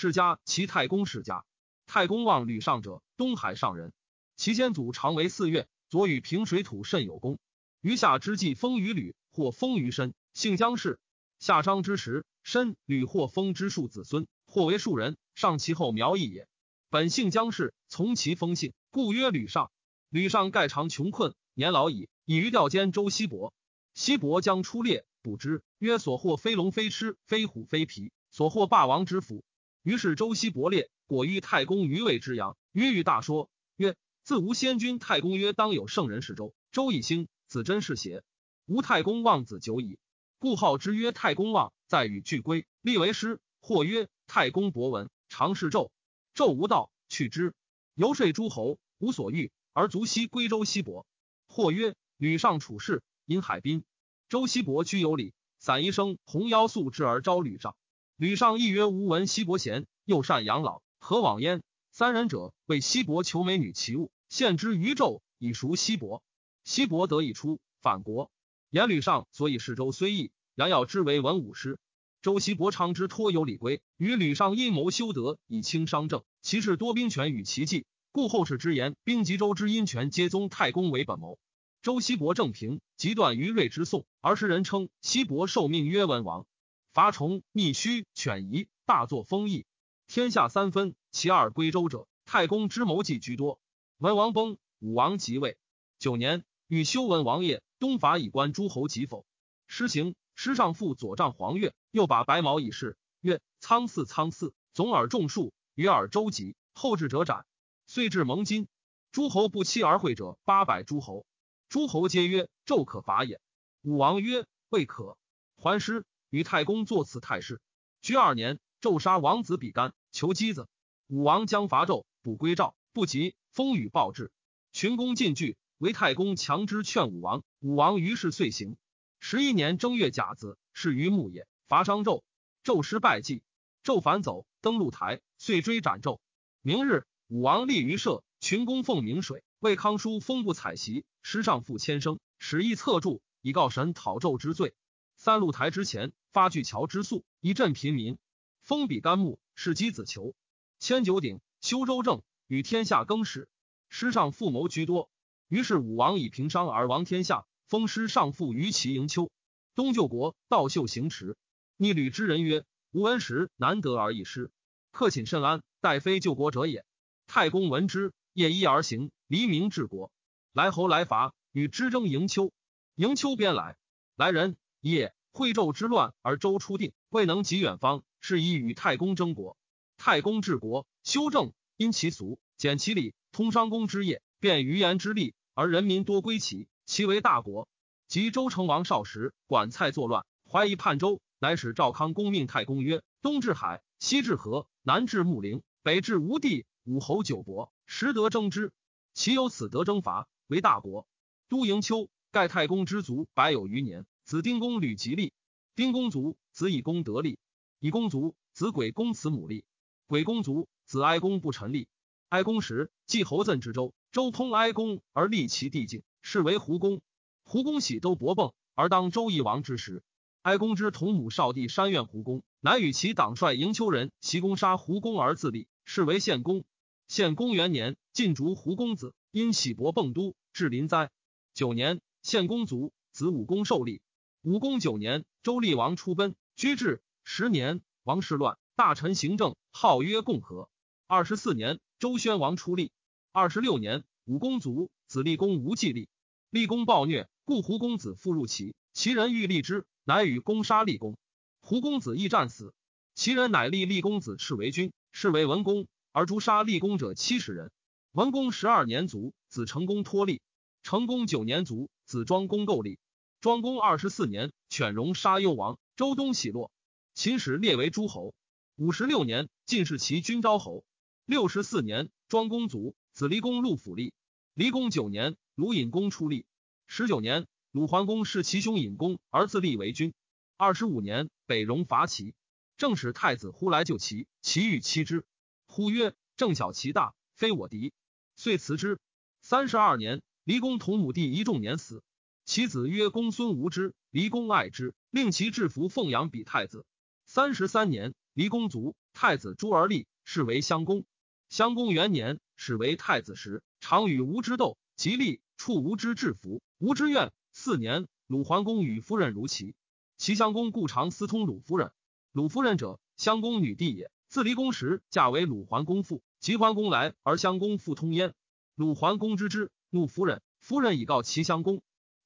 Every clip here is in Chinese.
世家齐太公世家。太公望吕尚者，东海上人。其先祖常为四岳，左与平水土甚有功。余下之际封于吕，或封于申，姓姜氏。夏商之时，申吕或封之庶子孙，或为庶人，上其后苗裔也。本姓姜氏，从其封姓，故曰吕尚。吕尚盖常穷困，年老矣，以于钓兼周西伯。西伯将出猎，捕之，曰：“所获非龙非螭非虎非皮，所获霸王之斧。”于是周西伯猎，果遇太公于魏之阳。曰：“欲大说，曰：自无先君。太公曰：当有圣人是周。周以兴，子真是邪？吾太公望子久矣。”故号之曰太公望，在与俱归，立为师。或曰太公博闻，常侍纣。纣无道，去之，游说诸侯，无所欲，而卒西归周西伯。或曰吕尚处士，因海滨。周西伯居有礼，散一生红腰素之而招吕尚。吕尚亦曰吾闻西伯贤，又善养老，何往焉？三人者为西伯求美女奇物，献之于纣，以赎西伯。西伯得以出，反国。言吕尚所以事周虽异，然要之为文武师。周西伯昌之托有礼规，与吕尚阴谋修德，以轻商政。其事多兵权与其计，故后世之言，兵及周之阴权，皆宗太公为本谋。周西伯正平，极断于瑞之宋，而时人称西伯受命曰文王。伐崇、密须、犬夷，大作封邑。天下三分，其二归周者，太公之谋计居多。文王崩，武王即位。九年，欲修文王业。东伐以观诸侯及否？施行。师上父左丈黄钺，又把白毛以示。曰：苍嗣苍嗣，总耳众数，与尔周吉。后至者斩。遂至蒙金。诸侯不期而会者八百诸侯。诸侯皆曰：纣可伐也。武王曰：未可。还师，与太公作此太师。居二年，纣杀王子比干，求箕子。武王将伐纣，卜归赵，不及，风雨暴至，群公尽惧。为太公强之，劝武王。武王于是遂行。十一年正月甲子，是于牧野，伐商纣。纣失败绩，纣反走，登鹿台，遂追斩纣。明日，武王立于社，群公奉明水。魏康叔封不采席，师上父千生，使一侧柱，以告神讨纣之罪。三鹿台之前，发巨桥之粟，以赈贫民。封比干木，是箕子求。迁九鼎，修周正，与天下更始。师上父谋居多。于是武王以平商而亡天下，封师上父于齐营丘。东救国，道秀行驰。逆吕之人曰：“吾闻时难得而易失，克寝甚安，待非救国者也。”太公闻之，夜衣而行，黎明治国。来侯来伐，与之争营丘。营丘边来，来人夜惠纣之乱而周初定，未能及远方，是以与太公争国。太公治国，修正，因其俗，简其礼，通商公之业，便余言之利。而人民多归齐，其为大国。及周成王少时，管蔡作乱，怀疑叛周，乃使赵康公命太公曰：“东至海，西至河，南至穆陵，北至吴地，五侯九伯，实得争之。其有此得征伐，为大国。都营丘，盖太公之族百有余年。子丁公吕吉利，丁公卒子以公得利，以公卒子鬼公慈母利，鬼公卒子哀公不臣利。哀公时，季侯赠之周。”周通哀公而立其地境，是为胡公。胡公喜都伯蚌，而当周夷王之时，哀公之同母少弟山怨胡公，乃与其党帅营丘人袭攻杀胡公而自立，是为献公。献公元年，晋逐胡公子，因喜伯蚌都，至临灾。九年，献公卒，子武公受立。武公九年，周厉王出奔，居至。十年，王室乱，大臣行政，号曰共和。二十四年，周宣王出立。二十六年，武公卒，子立公无忌立。立公暴虐，故胡公子复入齐。其人欲立之，乃与公杀立公。胡公子亦战死。其人乃立立公子赤为君，是为文公。而诛杀立公者七十人。文公十二年卒，子成公托立。成公九年卒，子庄公构立。庄公二十四年，犬戎杀幽王，周东喜洛。秦始列为诸侯。五十六年，晋士其君昭侯。六十四年，庄公卒。子离公入府立，离公九年，鲁隐公出立。十九年，鲁桓公弑其兄隐公，而自立为君。二十五年，北戎伐齐，正使太子呼来救齐，齐欲欺之。呼曰：“正小其大，非我敌。”遂辞之。三十二年，离公同母弟一仲年死，其子曰公孙无知，离公爱之，令其制服奉养比太子。三十三年，离公卒，太子朱而立，是为襄公。襄公元年，始为太子时，常与吴之斗，吉利，处吴之制服。吴之怨。四年，鲁桓公与夫人如齐。齐襄公故常私通鲁夫人。鲁夫人者，襄公女弟也。自离公时，嫁为鲁桓公妇。齐桓公来，而襄公复通焉。鲁桓公知之，怒夫人。夫人以告齐襄公。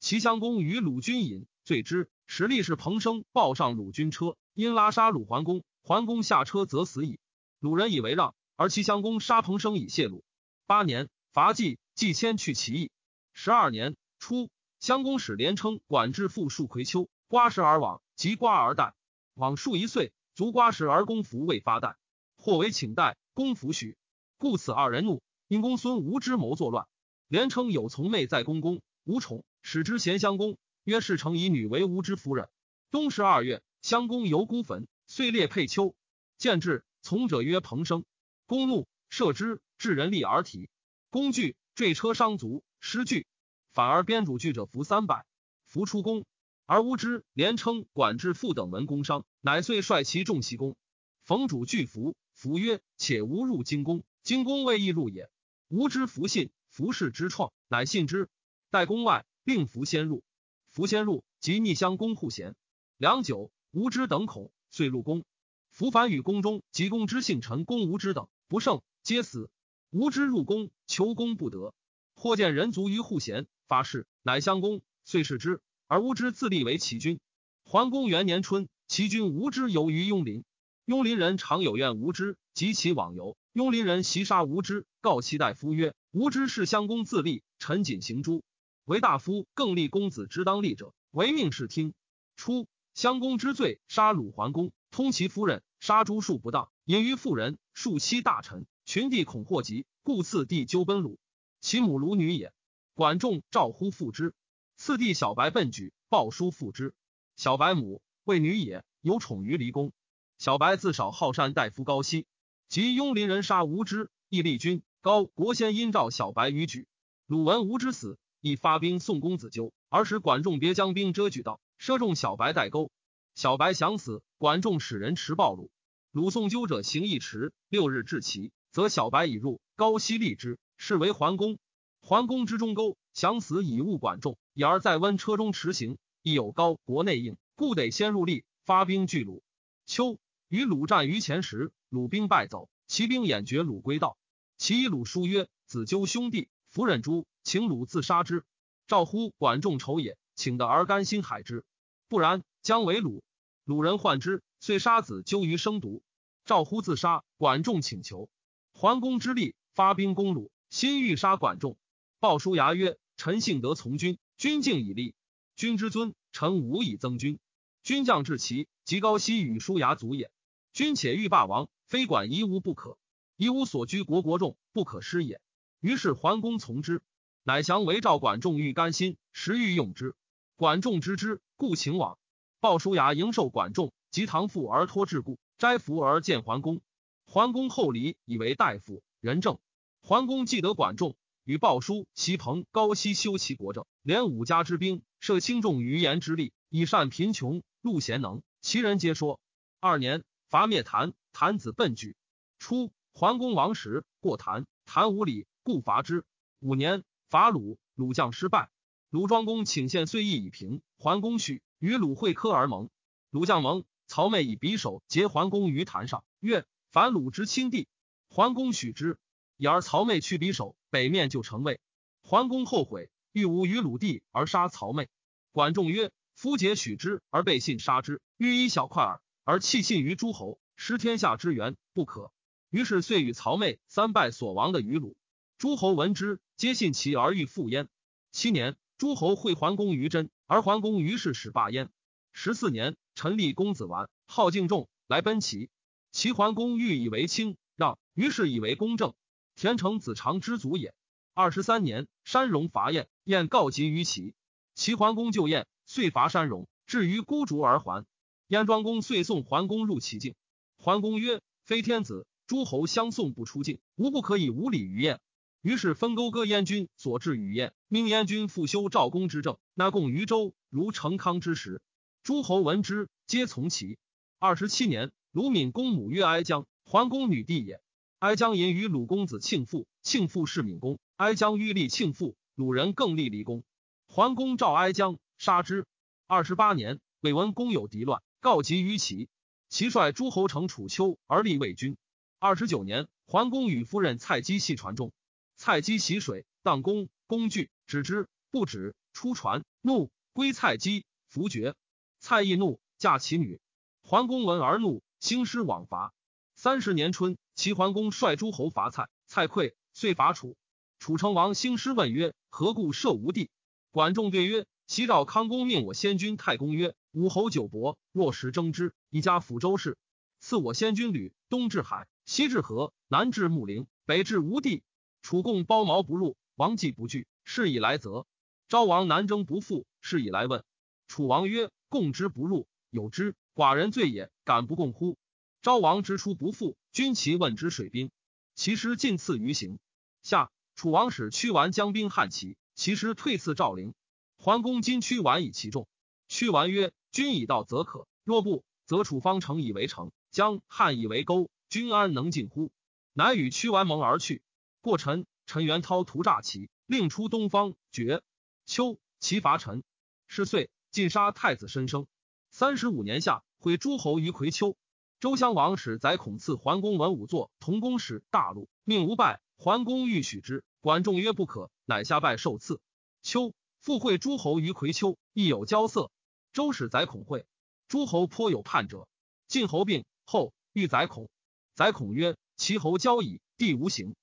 齐襄公与鲁君饮，醉之。使力士彭生抱上鲁君车，因拉杀鲁桓公。桓公下车，则死矣。鲁人以为让。而齐襄公杀彭生以谢鲁。八年，伐季，季迁去其邑。十二年初，襄公使连称管制父数葵丘，瓜食而往，及瓜而待。往数一岁，足瓜食而公服未发待，或为请代，公服许。故此二人怒，因公孙无知谋作乱。连称有从妹在公宫，无宠，使之贤襄公，曰：“事成以女为吾之夫人。”冬十二月，襄公游孤坟，遂列佩丘，见至，从者曰：“彭生。”公怒，射之，至人力而体。公惧，坠车伤足，失惧。反而编主惧者服三百，服出宫。而无知连称管制父等闻工伤，乃遂率其众袭宫。逢主惧服，服曰：“且吾入京宫，京宫未易入也。”吾之服信，服氏之创，乃信之。待宫外，令服先入。服先入，即逆相公护贤。良久，无知等恐，遂入宫。伏反与宫中及公之幸臣公无知等。不胜，皆死。无知入宫，求功不得。或见人卒于户贤，发誓，乃相公，遂弑之。而无知自立为齐君。桓公元年春，齐君无知游于雍林。雍林人常有怨无知，及其往游。雍林人袭杀无知，告其大夫曰：“无知是相公自立，臣谨行诛。为大夫，更立公子之当立者，唯命是听。”初，襄公之罪，杀鲁桓公，通其夫人，杀诸庶不当。隐于妇人，数妻大臣，群弟恐祸及，故次弟纠奔鲁。其母鲁女也。管仲召乎父之。次弟小白奔举，报书父之。小白母为女也，有宠于离公。小白自少好善大夫高息，及雍林人杀无知，亦立君。高国先因召小白于举。鲁闻无知死，亦发兵送公子纠，而使管仲别将兵遮举道，射中小白带钩。小白想死，管仲使人持暴鲁。鲁宋纠者行一迟，六日至齐，则小白已入。高息立之，是为桓公。桓公之中钩，想死以误管仲，已而在温车中持行，亦有高国内应，故得先入立，发兵拒鲁。秋，与鲁战于前时，鲁兵败走，其兵掩绝鲁归道。其以鲁书曰：“子纠兄弟，弗忍诛，请鲁自杀之。”赵乎管仲仇也，请得而甘心海之。不然，将为鲁。鲁人患之。遂杀子纠于生毒，赵乎自杀。管仲请求，桓公之力发兵攻鲁，心欲杀管仲。鲍叔牙曰：“臣幸得从军，君敬以立。君之尊，臣无以增君。君将至齐，及高息与叔牙足也。君且欲霸王，非管夷吾不可。夷吾所居国国众，不可失也。”于是桓公从之，乃降为赵。管仲欲甘心，时欲用之。管仲知之，故请往。鲍叔牙迎受管仲。及唐父而托至故，斋服而见桓公。桓公厚礼，以为大夫仁政。桓公既得管仲，与鲍叔、齐彭、高息修其国政，连五家之兵，设轻重于言之力，以善贫穷，入贤能。其人皆说。二年，伐灭谭，谭子奔举。初，桓公亡时，过谭，谭无礼，故伐之。五年，伐鲁，鲁将失败。鲁庄公请献遂邑以平。桓公许，与鲁会科而盟。鲁将盟。曹妹以匕首结桓公于坛上，曰：“反鲁之亲弟。”桓公许之。已而曹妹去匕首，北面就成魏。桓公后悔，欲无与鲁地而杀曹妹。管仲曰：“夫杰许之而背信杀之，欲以小快耳，而弃信于诸侯，失天下之源，不可。”于是遂与曹妹三败所亡的于鲁。诸侯闻之，皆信其而欲复焉。七年，诸侯会桓公于真，而桓公于是始罢焉。十四年，陈立公子完，号敬仲，来奔齐。齐桓公欲以为卿，让，于是以为公正。田成子长之族也。二十三年，山戎伐燕，燕告急于齐。齐桓公救燕，遂伐山戎，至于孤竹而还。燕庄公遂送桓公入齐境。桓公曰：“非天子，诸侯相送不出境，无不可以无礼于燕。”于是分勾割燕军所至与燕，命燕军复修赵公之政，纳贡于周，如成康之时。诸侯闻之，皆从齐。二十七年，鲁闵公母曰哀姜，桓公女弟也。哀姜淫于鲁公子庆父，庆父是闵公，哀姜欲立庆父，鲁人更立离公。桓公召哀姜，杀之。二十八年，魏文公有敌乱，告急于齐，齐率诸侯乘楚丘而立魏军。二十九年，桓公与夫人蔡姬系船中，蔡姬洗水，荡弓，工具，止之，不止，出船，怒，归蔡姬，弗绝。蔡亦怒，嫁其女。桓公闻而怒，兴师往伐。三十年春，齐桓公率诸侯伐蔡，蔡溃，遂伐楚。楚成王兴师问曰：“何故射吴地？”管仲对曰：“齐赵康公命我先君太公曰：‘武侯久伯，若时争之，以加抚周氏。赐我先君旅，东至海，西至河，南至穆陵，北至吴地。楚共包茅不入，王既不惧。是以来则。昭王南征不复，是以来问。楚王曰：‘共之不入，有之。’”寡人罪也，敢不共乎？昭王之出不复，军其问之水兵，其师尽次于行。下楚王使屈完将兵汉齐，其师退次赵陵。桓公今屈完以其众。屈完曰：“君已到，则可；若不，则楚方城以为城，将汉以为沟，君安能进乎？”乃与屈完盟而去。过陈，陈元涛屠诈齐，令出东方，绝。秋，齐伐陈，是岁，尽杀太子申生。三十五年夏，毁诸侯于葵丘。周襄王使宰孔赐桓公文武作同公使大陆，命无拜。桓公欲许之，管仲曰不可，乃下拜受赐。秋，复会诸侯于葵丘，亦有交色。周使宰孔会，诸侯颇有叛者。晋侯病后，欲宰孔。宰孔曰：齐侯交矣，地无形，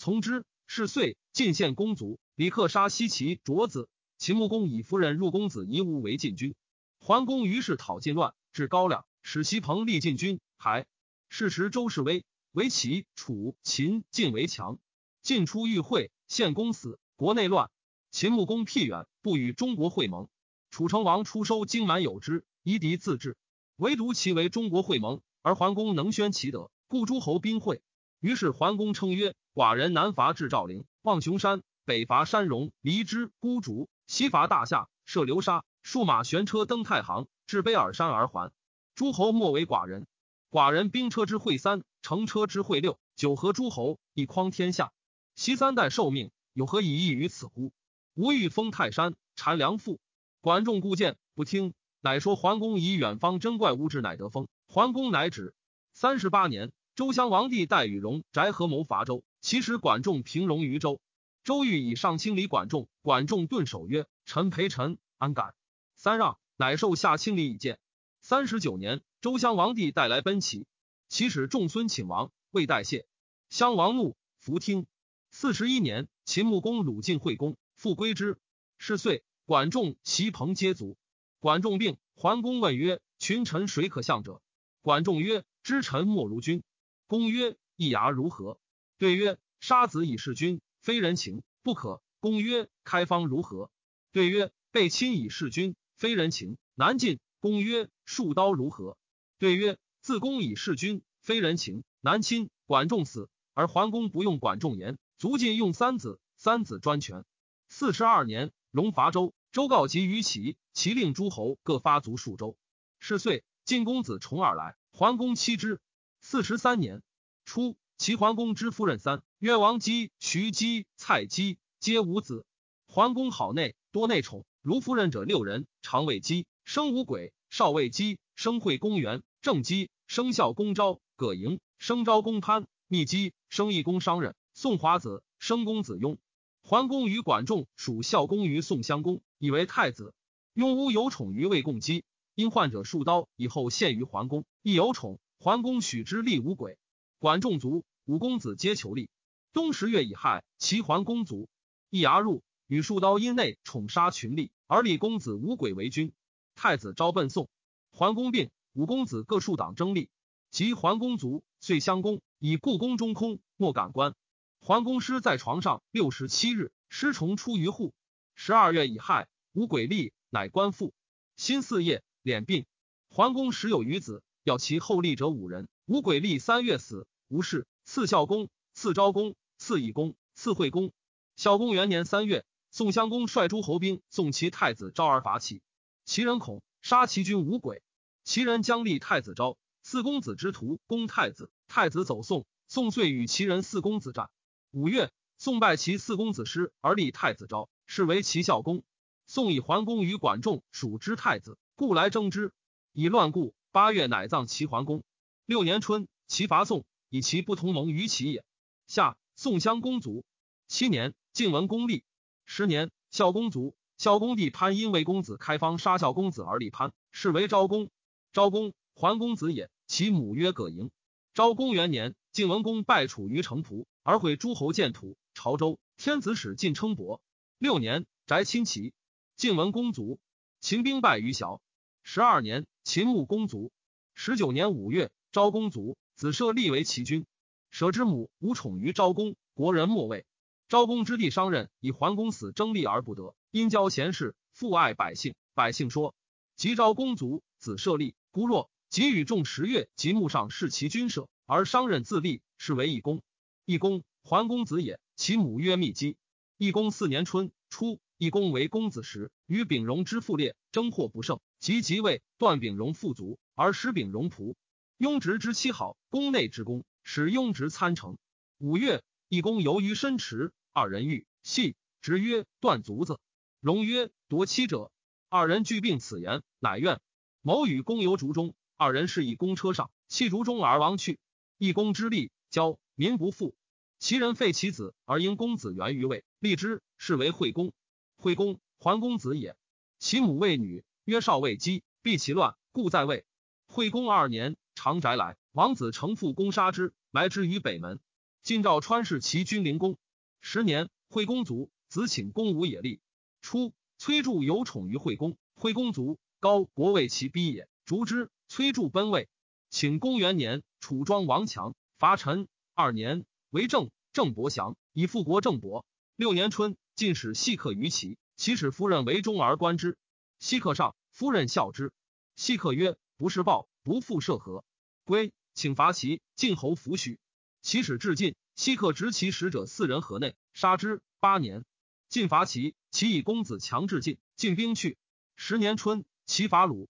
从之。是岁，晋献公卒，李克杀西齐卓子。秦穆公以夫人入公子夷吾为晋君。桓公于是讨晋乱，至高梁，使西彭立晋军。还是时周氏威，为齐、楚、秦、晋为强。晋出遇会，献公死，国内乱。秦穆公僻远，不与中国会盟。楚成王出收荆蛮有之，夷狄自治。唯独其为中国会盟，而桓公能宣其德，故诸侯宾会。于是桓公称曰：“寡人南伐至赵陵，望雄山；北伐山戎、离之、孤竹；西伐大夏，射流沙。”数马悬车登太行，至卑尔山而还。诸侯莫为寡人。寡人兵车之会三，乘车之会六，九合诸侯，一匡天下。昔三代受命，有何以异于此乎？吾欲封泰山，禅梁父。管仲固谏不听，乃说桓公以远方珍怪物质，乃得封。桓公乃止。三十八年，周襄王帝戴与荣翟合谋伐周，其使管仲平戎于周。周欲以上清理管仲，管仲顿首曰：“臣陪臣，安敢？”三让，乃受下清理以见。三十九年，周襄王帝带来奔齐，其使众孙请王，未代谢。襄王怒，弗听。四十一年，秦穆公鲁晋惠公，复归之。是岁，管仲、齐彭皆卒。管仲病，桓公问曰：“群臣谁可相者？”管仲曰：“知臣莫如君。”公曰：“易牙如何？”对曰：“杀子以事君，非人情，不可。”公曰：“开方如何？”对曰：“被亲以事君。”非人情，难进。公曰：“数刀如何？”对曰：“自公以事君，非人情，难亲。”管仲死，而桓公不用管仲言，卒晋用三子，三子专权。四十二年，戎伐周，周告急于齐，齐令诸侯各发卒数周。是岁，晋公子重耳来，桓公妻之。四十三年初，齐桓公之夫人三，曰王姬、徐姬、蔡姬，皆无子。桓公好内，多内宠。如夫人者六人，常谓姬生无鬼，少谓姬生惠公元，正姬生孝公昭，葛莹生昭公潘，密姬生义公商人，宋华子生公子雍。桓公与管仲属孝公于宋襄公，以为太子。雍无有宠于魏共姬，因患者数刀，以后献于桓公，亦有宠。桓公许之立无鬼。管仲卒，五公子皆求立。冬十月乙亥，齐桓公卒，一牙入。与数刀因内宠杀群吏，而立公子无鬼为君。太子昭奔宋，桓公病，五公子各数党争立。及桓公卒，遂襄公以故宫中空，莫敢观。桓公师在床上六十七日，师虫出于户。十二月乙亥，无鬼立，乃官复。辛巳夜，敛病。桓公时有余子，要其后立者五人。无鬼立三月死，无事。赐孝公，赐昭公，赐义公，赐惠公。孝公元年三月。宋襄公率诸侯兵送其太子昭而伐齐，齐人恐，杀齐军无鬼。齐人将立太子昭，四公子之徒攻太子，太子走宋，宋遂与其人四公子战。五月，宋败其四公子师，而立太子昭，是为齐孝公。宋以桓公与管仲属之太子，故来争之，以乱故。八月，乃葬齐桓公。六年春，齐伐宋，以其不同盟于齐也。夏，宋襄公卒。七年，晋文公立。十年，孝公卒。孝公弟潘因为公子开方杀孝公子而立潘，是为昭公。昭公，桓公子也。其母曰葛莹。昭公元年，晋文公败楚于城濮，而毁诸侯建土。潮州天子使晋称伯。六年，翟亲齐。晋文公卒。秦兵败于崤。十二年，秦穆公卒。十九年五月，昭公卒，子舍立为齐君。舍之母无宠于昭公，国人莫畏。昭公之弟商任以桓公死争利而不得，因交贤士，父爱百姓。百姓说：及昭公卒，子舍立，孤弱。即与众十月，及墓上视其君舍，而商任自立，是为义公。义公，桓公子也。其母曰密姬。义公四年春，初，义公为公子时，与丙荣之父列，争获不胜，即即位，断丙荣父族，而使丙荣仆。雍直之妻好，宫内之功，使雍直参乘。五月，义公游于深池，二人遇，戏，直曰：“断足子。”荣曰：“夺妻者。”二人俱病，此言，乃怨。谋与公游竹中。二人是以公车上弃竹中而亡去。一公之力骄民不富，其人废其子而因公子源于位，立之，是为惠公。惠公，桓公子也。其母为女，曰少未姬，避其乱，故在位。惠公二年，长宅来，王子成父攻杀之，埋之于北门。晋赵川氏其君灵公。十年，惠公卒，子请公武也立。初，崔杼有宠于惠公，惠公卒，高国为其逼也，逐之。崔杼奔魏，请公元年，楚庄王强伐陈。二年，为郑，郑伯祥，以复国郑伯。六年春，进使细客于齐，其使夫人为中而观之。细客上，夫人笑之。细客曰：“不是报，不复涉河。”归，请伐齐。晋侯弗许。其使至晋，西客执其使者四人河内，杀之。八年，晋伐齐，齐以公子强至晋，晋兵去。十年春，齐伐鲁。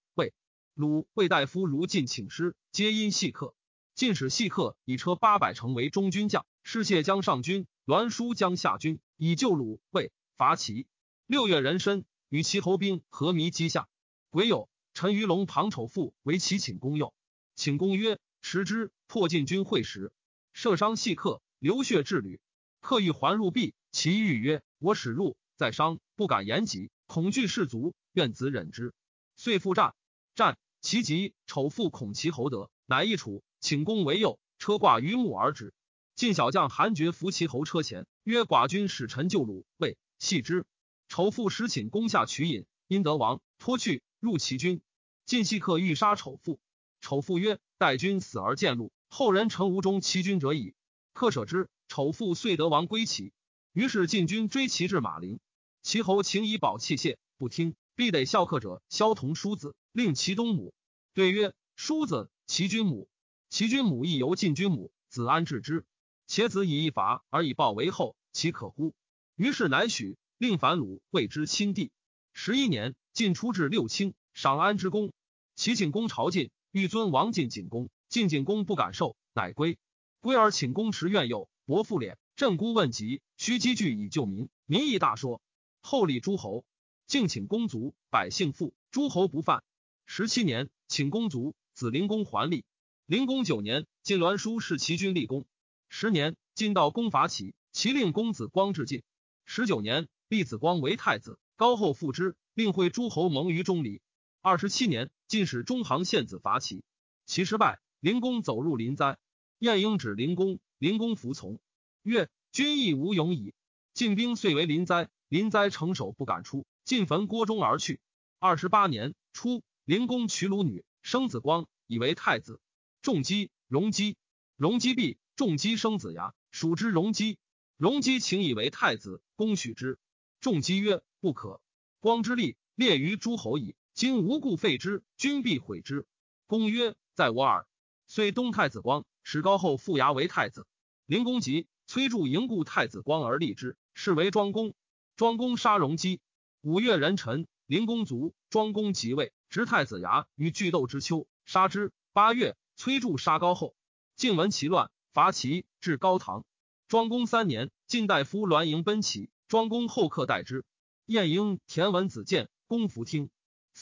鲁魏大夫如晋请师，皆因细客。晋使细客以车八百乘为中军将，师谢将上军，栾书将下军，以救鲁魏伐齐。六月壬申，与齐侯兵合弥击下。癸酉，陈于龙庞丑父为齐请公右。请公曰：“持之。”破晋军会时，射伤细客，流血至旅。客欲还入壁，其欲曰：“我使入，在伤，不敢言及，恐惧士卒，愿子忍之。”遂复战。战。其疾，丑父恐其侯得，乃一楚，请公为右，车挂于木而止。晋小将韩厥扶其侯车前，曰：“寡君使臣救鲁，魏弃之。”丑父使请攻下取引，因得王，脱去入其军。晋细客欲杀丑父，丑父曰：“待君死而见禄，后人成无忠其君者矣。”客舍之。丑父遂得王归齐。于是晋军追其至马陵，齐侯请以宝器谢，不听，必得孝客者萧同叔子。令其东母对曰：“叔子，其君母，其君母亦由晋君母，子安治之？且子以一伐而以报为后，其可乎？”于是乃许，令反鲁，谓之亲弟。十一年，晋出至六卿，赏安之功。齐景公朝晋，欲尊王晋景公，晋景公不敢受，乃归。归而请公持苑右，伯父敛，镇孤问疾，须积聚以救民。民意大说。后立诸侯，敬请公族，百姓富，诸侯不犯。十七年，请公卒，子灵公还立。灵公九年，晋栾书弑齐君立功。十年，晋道公伐齐，齐令公子光至晋。十九年，立子光为太子，高后复之，令会诸侯盟于中离。二十七年，晋使中行献子伐齐，齐失败，灵公走入临灾。晏婴指灵公，灵公服从，曰：“君亦无勇矣。”晋兵遂为临灾，临灾城守不敢出，晋焚郭中而去。二十八年初。灵公娶鲁女，生子光，以为太子。仲基、荣基、荣基毕，仲基生子牙，属之荣基。荣基请以为太子，公许之。仲基曰：“不可。光之力列于诸侯矣，今无故废之，君必毁之。”公曰：“在我耳。”遂东太子光，使高后复牙为太子。灵公即崔杼迎故太子光而立之，是为庄公。庄公杀荣基。五月壬辰，灵公卒，庄公即位。执太子牙于巨斗之秋，杀之。八月，崔杼杀高后，晋闻其乱，伐齐，至高唐。庄公三年，晋大夫栾盈奔齐，庄公后客待之。晏婴、田文子见，公服听。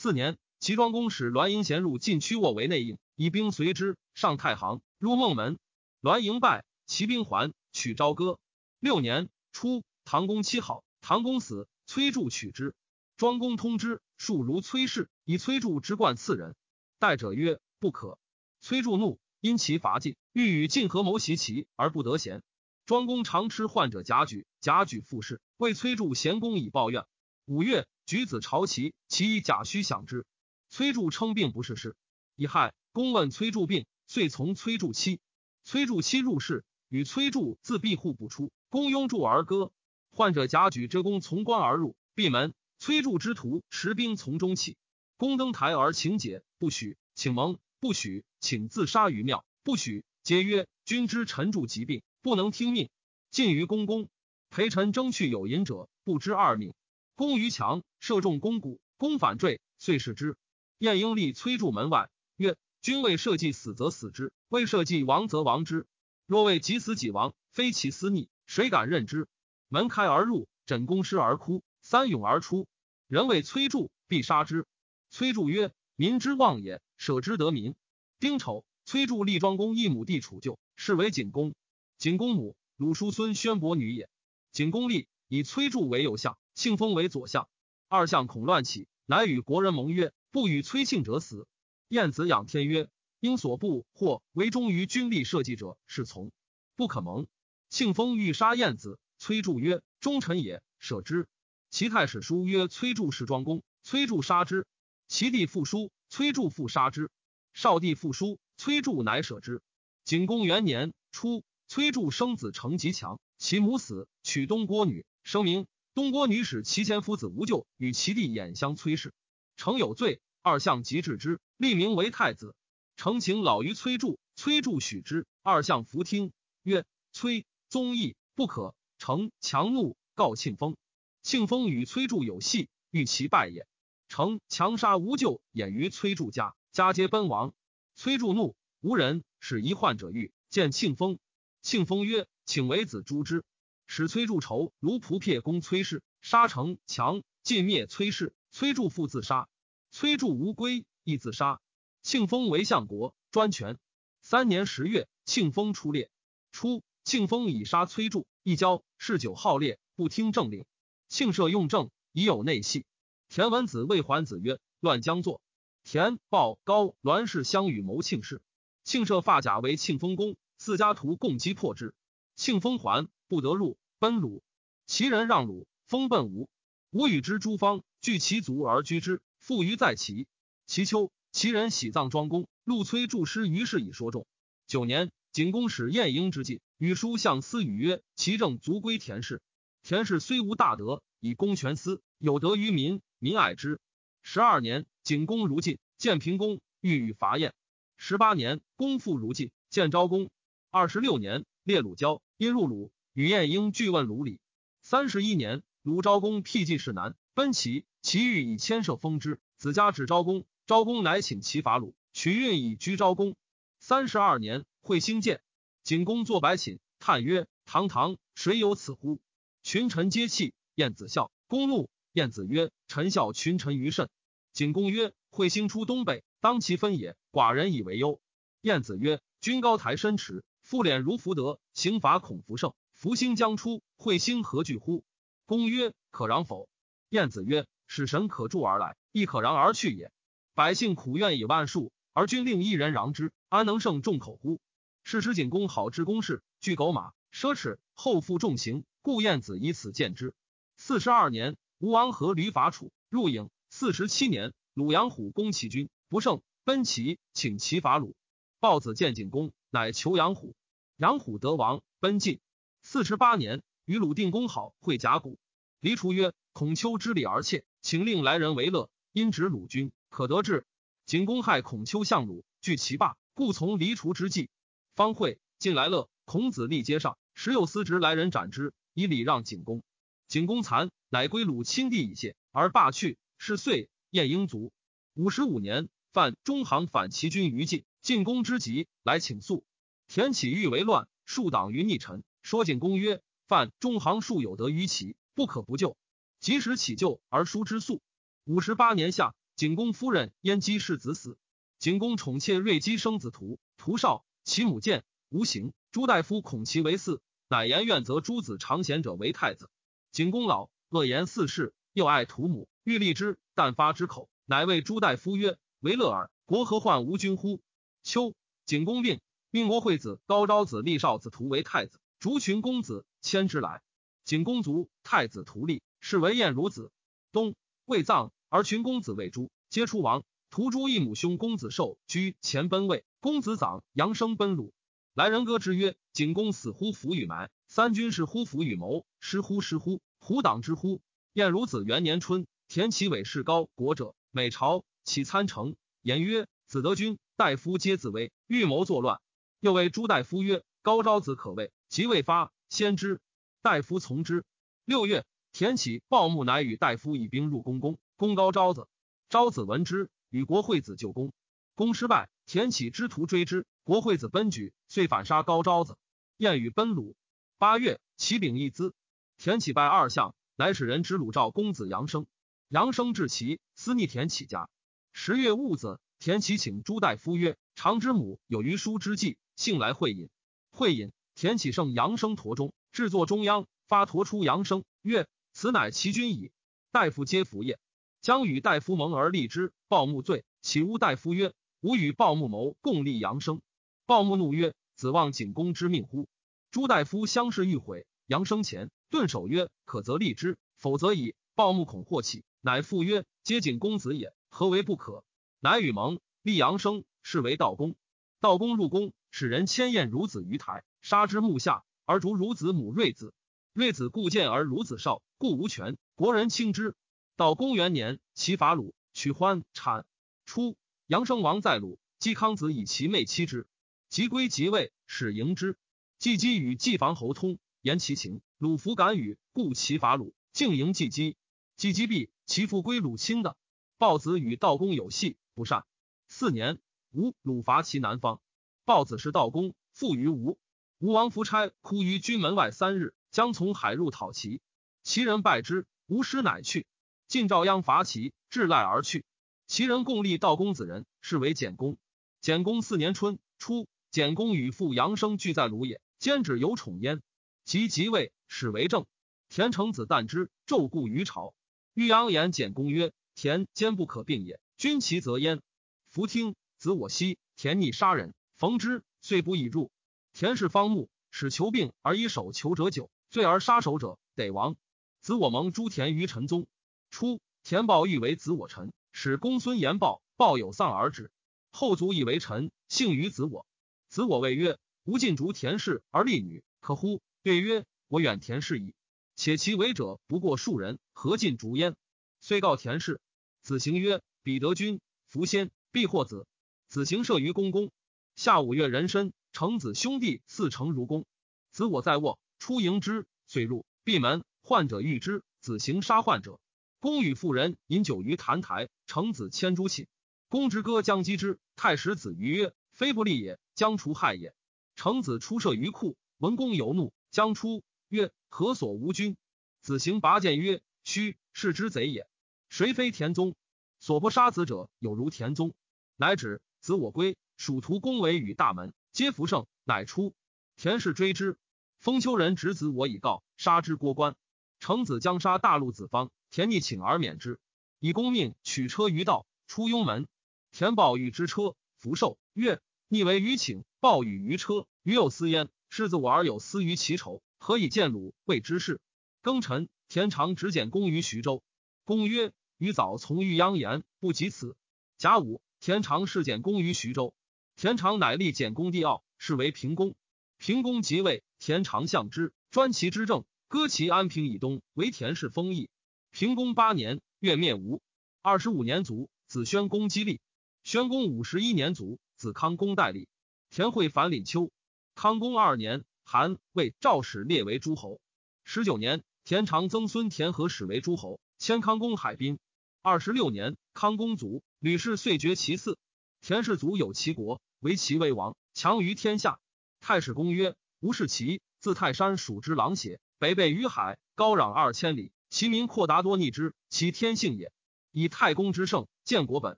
四年，齐庄公使栾盈贤入晋屈沃为内应，以兵随之，上太行，入孟门。栾盈败，齐兵还，取朝歌。六年初，唐公七好，唐公死，崔杼取之。庄公通之，数如崔氏，以崔杼之冠赐人。代者曰：“不可。”崔杼怒，因其伐晋，欲与晋合谋袭齐，而不得贤。庄公常吃患者贾举，贾举复事，为崔杼贤公以报怨。五月，举子朝齐，其以贾诩享之。崔杼称病不是事，以亥，公问崔杼病，遂从崔杼妻。崔杼妻入室，与崔杼自闭户不出。公拥柱而歌。患者贾举之公从关而入，闭门。崔杼之徒持兵从中起，公登台而请解，不许；请盟，不许；请自杀于庙，不许。皆曰：君之臣助疾病，不能听命。晋于公公，陪臣争去有隐者，不知二命。公于墙射中公骨，公反坠，遂弑之。晏婴立崔杼门外，曰：君为社稷死则死之，为社稷亡则亡之。若为己死己亡，非其私逆，谁敢任之？门开而入，枕公师而哭。三勇而出，人谓崔杼，必杀之。崔杼曰：“民之望也，舍之得民。”丁丑，崔杼立庄公一亩地处旧，是为景公。景公母鲁叔孙宣伯女也。景公立，以崔杼为右相，庆封为左相。二相恐乱起，乃与国人盟曰，不与崔庆者死。晏子仰天曰：“应所部或为忠于君力社稷者，是从不可盟。”庆封欲杀晏子，崔杼曰：“忠臣也，舍之。”齐太史书曰：“崔杼是庄公，崔杼杀之。其弟复书，崔杼复杀之。少弟复书，崔杼乃舍之。景公元年初，崔杼生子成吉强，其母死，娶东郭女，生名。东郭女使其前夫子无咎，与其弟衍相崔氏。成有罪，二相即治之，立名为太子。成请老于崔杼，崔杼许之。二相弗听，曰：‘崔宗义不可。’成强怒，告庆封。庆封与崔杼有隙，欲其败也。成强杀无咎，掩于崔杼家，家皆奔亡。崔杼怒，无人，使一患者欲见庆封。庆封曰：“请为子诛之。”使崔杼仇卢仆撇攻崔氏，杀成强，尽灭崔氏。崔杼复自杀。崔杼无归，亦自杀。庆封为相国，专权。三年十月，庆封出猎。初，庆封以杀崔杼，一交嗜酒好猎，不听政令。庆赦用政，已有内隙。田文子谓桓子曰：“乱将作。”田、豹、高、栾氏相与谋庆氏。庆社发甲为庆丰公，四家徒共击破之。庆丰还，不得入，奔鲁。其人让鲁，封奔吴。吴与之诸方，聚其族而居之。富于在齐。其秋，其人喜葬庄公。陆崔著诗于是以说众。九年，景公使晏婴之晋，与书向司语曰：“其政足归田氏。”田氏虽无大德，以公权私，有德于民，民爱之。十二年，景公如晋，建平公，欲与伐燕。十八年，公复如晋，建昭公。二十六年，列鲁交，因入鲁，与晏婴俱问鲁礼。三十一年，鲁昭公辟晋士南，奔齐，齐欲以牵涉封之，子家指昭公，昭公乃请其伐鲁，取运以居昭公。三十二年，会兴建，景公作白寝，叹曰：“堂堂，谁有此乎？”群臣皆泣，晏子笑，公怒。晏子曰：“臣笑群臣于甚。”景公曰：“彗星出东北，当其分也。寡人以为忧。”晏子曰：“君高台深池，复敛如福德，刑罚恐福胜。福星将出，彗星何惧乎？”公曰：“可攘否？”晏子曰：“使神可助而来，亦可攘而去也。百姓苦怨以万数，而君令一人攘之，安能胜众口乎？”是时景公好治公事，惧狗马，奢侈，后负重刑。故晏子以此见之。四十二年，吴王阖闾伐楚，入郢。四十七年，鲁阳虎攻齐军，不胜，奔齐，请齐伐鲁。豹子见景公，乃求阳虎。杨虎得王，奔晋。四十八年，与鲁定公好会甲骨。黎除曰：“孔丘知礼而怯，请令来人为乐。因指鲁君，可得志。”景公害孔丘相鲁，惧其霸，故从黎除之计。方会进来乐，孔子立阶上，时有司职来人斩之。以礼让景公，景公残，乃归鲁亲弟以谢，而罢去。是岁，晏婴卒。五十五年，犯中行反齐军于晋，进宫之急，来请速。田启欲为乱，数党于逆臣，说景公曰：“犯中行数有得于其，不可不救。及时起救而书之速。”五十八年夏，景公夫人燕姬氏子死。景公宠妾瑞姬生子图，图少，其母见无形。朱大夫恐其为嗣，乃言愿则诸子长贤者为太子。景公老，恶言四世，又爱图母，欲立之，但发之口，乃谓朱大夫曰：“为乐耳，国何患无君乎？”秋，景公病，命国惠子高昭子立少子图为太子，逐群公子迁之来。景公卒，太子图立，是为晏孺子。冬，未葬。而群公子谓诸皆出亡，屠诸一母兄公子寿居前奔位，公子长扬生奔鲁。来人歌之曰：“景公死乎弗与埋，三军是乎弗与谋，失乎失乎，虎党之乎？”晏孺子元年春，田齐伟士高国者，每朝起参城，言曰：“子得君，大夫皆自危，欲谋作乱。”又谓朱大夫曰：“高昭子可畏，即未发，先知。”大夫从之。六月，田启鲍木乃与大夫以兵入宫宫。公高昭子，昭子闻之，与国惠子救公。公失败，田启之徒追之，国惠子奔举，遂反杀高昭子。燕与奔鲁。八月，齐丙一资，田启拜二相，乃使人之鲁赵公子杨生。杨生至齐，私逆田启家。十月戊子，田启请朱大夫曰：“长之母有余书之计，幸来会饮。”会饮，田启胜杨生驼中，制作中央，发驼出杨生曰：“此乃其君矣。”大夫皆服也。将与大夫盟而立之，鲍木罪，岂诬大夫曰：“吾与鲍木谋共立杨生。”鲍木怒曰：“子望景公之命乎？”朱大夫相视欲毁，杨生前顿首曰：“可则立之，否则已。”鲍木恐祸起，乃复曰：“皆景公子也，何为不可？”乃与盟立杨生，是为道公。道公入宫，使人牵燕孺子于台，杀之木下，而逐孺子母瑞子。瑞子故见而孺子少，故无权。国人轻之。到公元年，齐伐鲁，取欢产。初，杨生王在鲁，季康子以其妹妻之。即归即位，使迎之。季姬与季房侯通，言其情。鲁弗敢与，故齐伐鲁，竟迎季姬。季姬毕，其父归鲁亲的。豹子与道公有隙，不善。四年，吴鲁伐其南方。豹子是道公，父于吴。吴王夫差哭于军门外三日，将从海入讨齐。齐人败之，吴师乃去。晋赵鞅伐齐，至赖而去。齐人共立道公子人，是为简公。简公四年春初，简公与父杨生俱在鲁也，兼指有宠焉。即即位，始为政。田成子旦之，昼故于朝。欲扬言简公曰：“田坚不可并也，君其则焉。”弗听。子我息，田逆杀人，逢之，遂不以入。田氏方木，使求病而以手求者久，罪而杀首者得亡。子我蒙诸田于陈宗。初，田豹欲为子我臣，使公孙言豹，豹有丧而止。后卒以为臣，幸于子我。子我谓曰：“吾尽逐田氏而立女，可乎？”对曰：“我远田氏矣。且其为者不过数人，何尽逐焉？”遂告田氏。子行曰：“彼得君，福先，必获子。”子行射于公宫。下五月壬申，成子兄弟四成如公。子我在卧，出迎之，遂入闭门。患者遇之，子行杀患者。公与妇人饮酒于坛台，成子牵诸寝。公之歌将击之，太史子于曰：“非不利也，将除害也。”成子出射于库，文公尤怒，将出曰：“何所无君？”子行拔剑曰：“须是之贼也。谁非田宗？所不杀子者，有如田宗。”乃止。子我归，属徒公为与大门，皆服胜，乃出。田氏追之，封丘人执子我以告，杀之过关。成子将杀大陆子方。田逆请而免之，以公命取车于道，出雍门。田豹欲之车，福寿曰：“逆为于请，豹与于车，余有私焉。世子我而有私于其仇，何以见鲁？谓之事。”庚辰，田常执简公于徐州。公曰：“余早从欲鞅言，不及此。”甲午，田常事简公于徐州。田常乃立简公帝奥，是为平公。平公即位，田常相之，专其之政，割其安平以东为田氏封邑。平公八年，月灭吴。二十五年卒，子宣公姬立。宣公五十一年卒，子康公代立。田惠反领丘。康公二年，韩魏赵使列为诸侯。十九年，田常曾孙田和使为诸侯，迁康公海滨。二十六年，康公卒，吕氏遂绝其嗣。田氏族有齐国，为其为王，强于天下。太史公曰：吴氏齐，自泰山属之狼邪？北背于海，高壤二千里，其民阔达多逆之，其天性也。以太公之圣，建国本；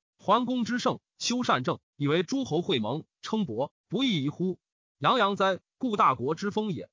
桓公之圣，修善政，以为诸侯会盟，称伯，不亦宜乎？洋洋哉！故大国之风也。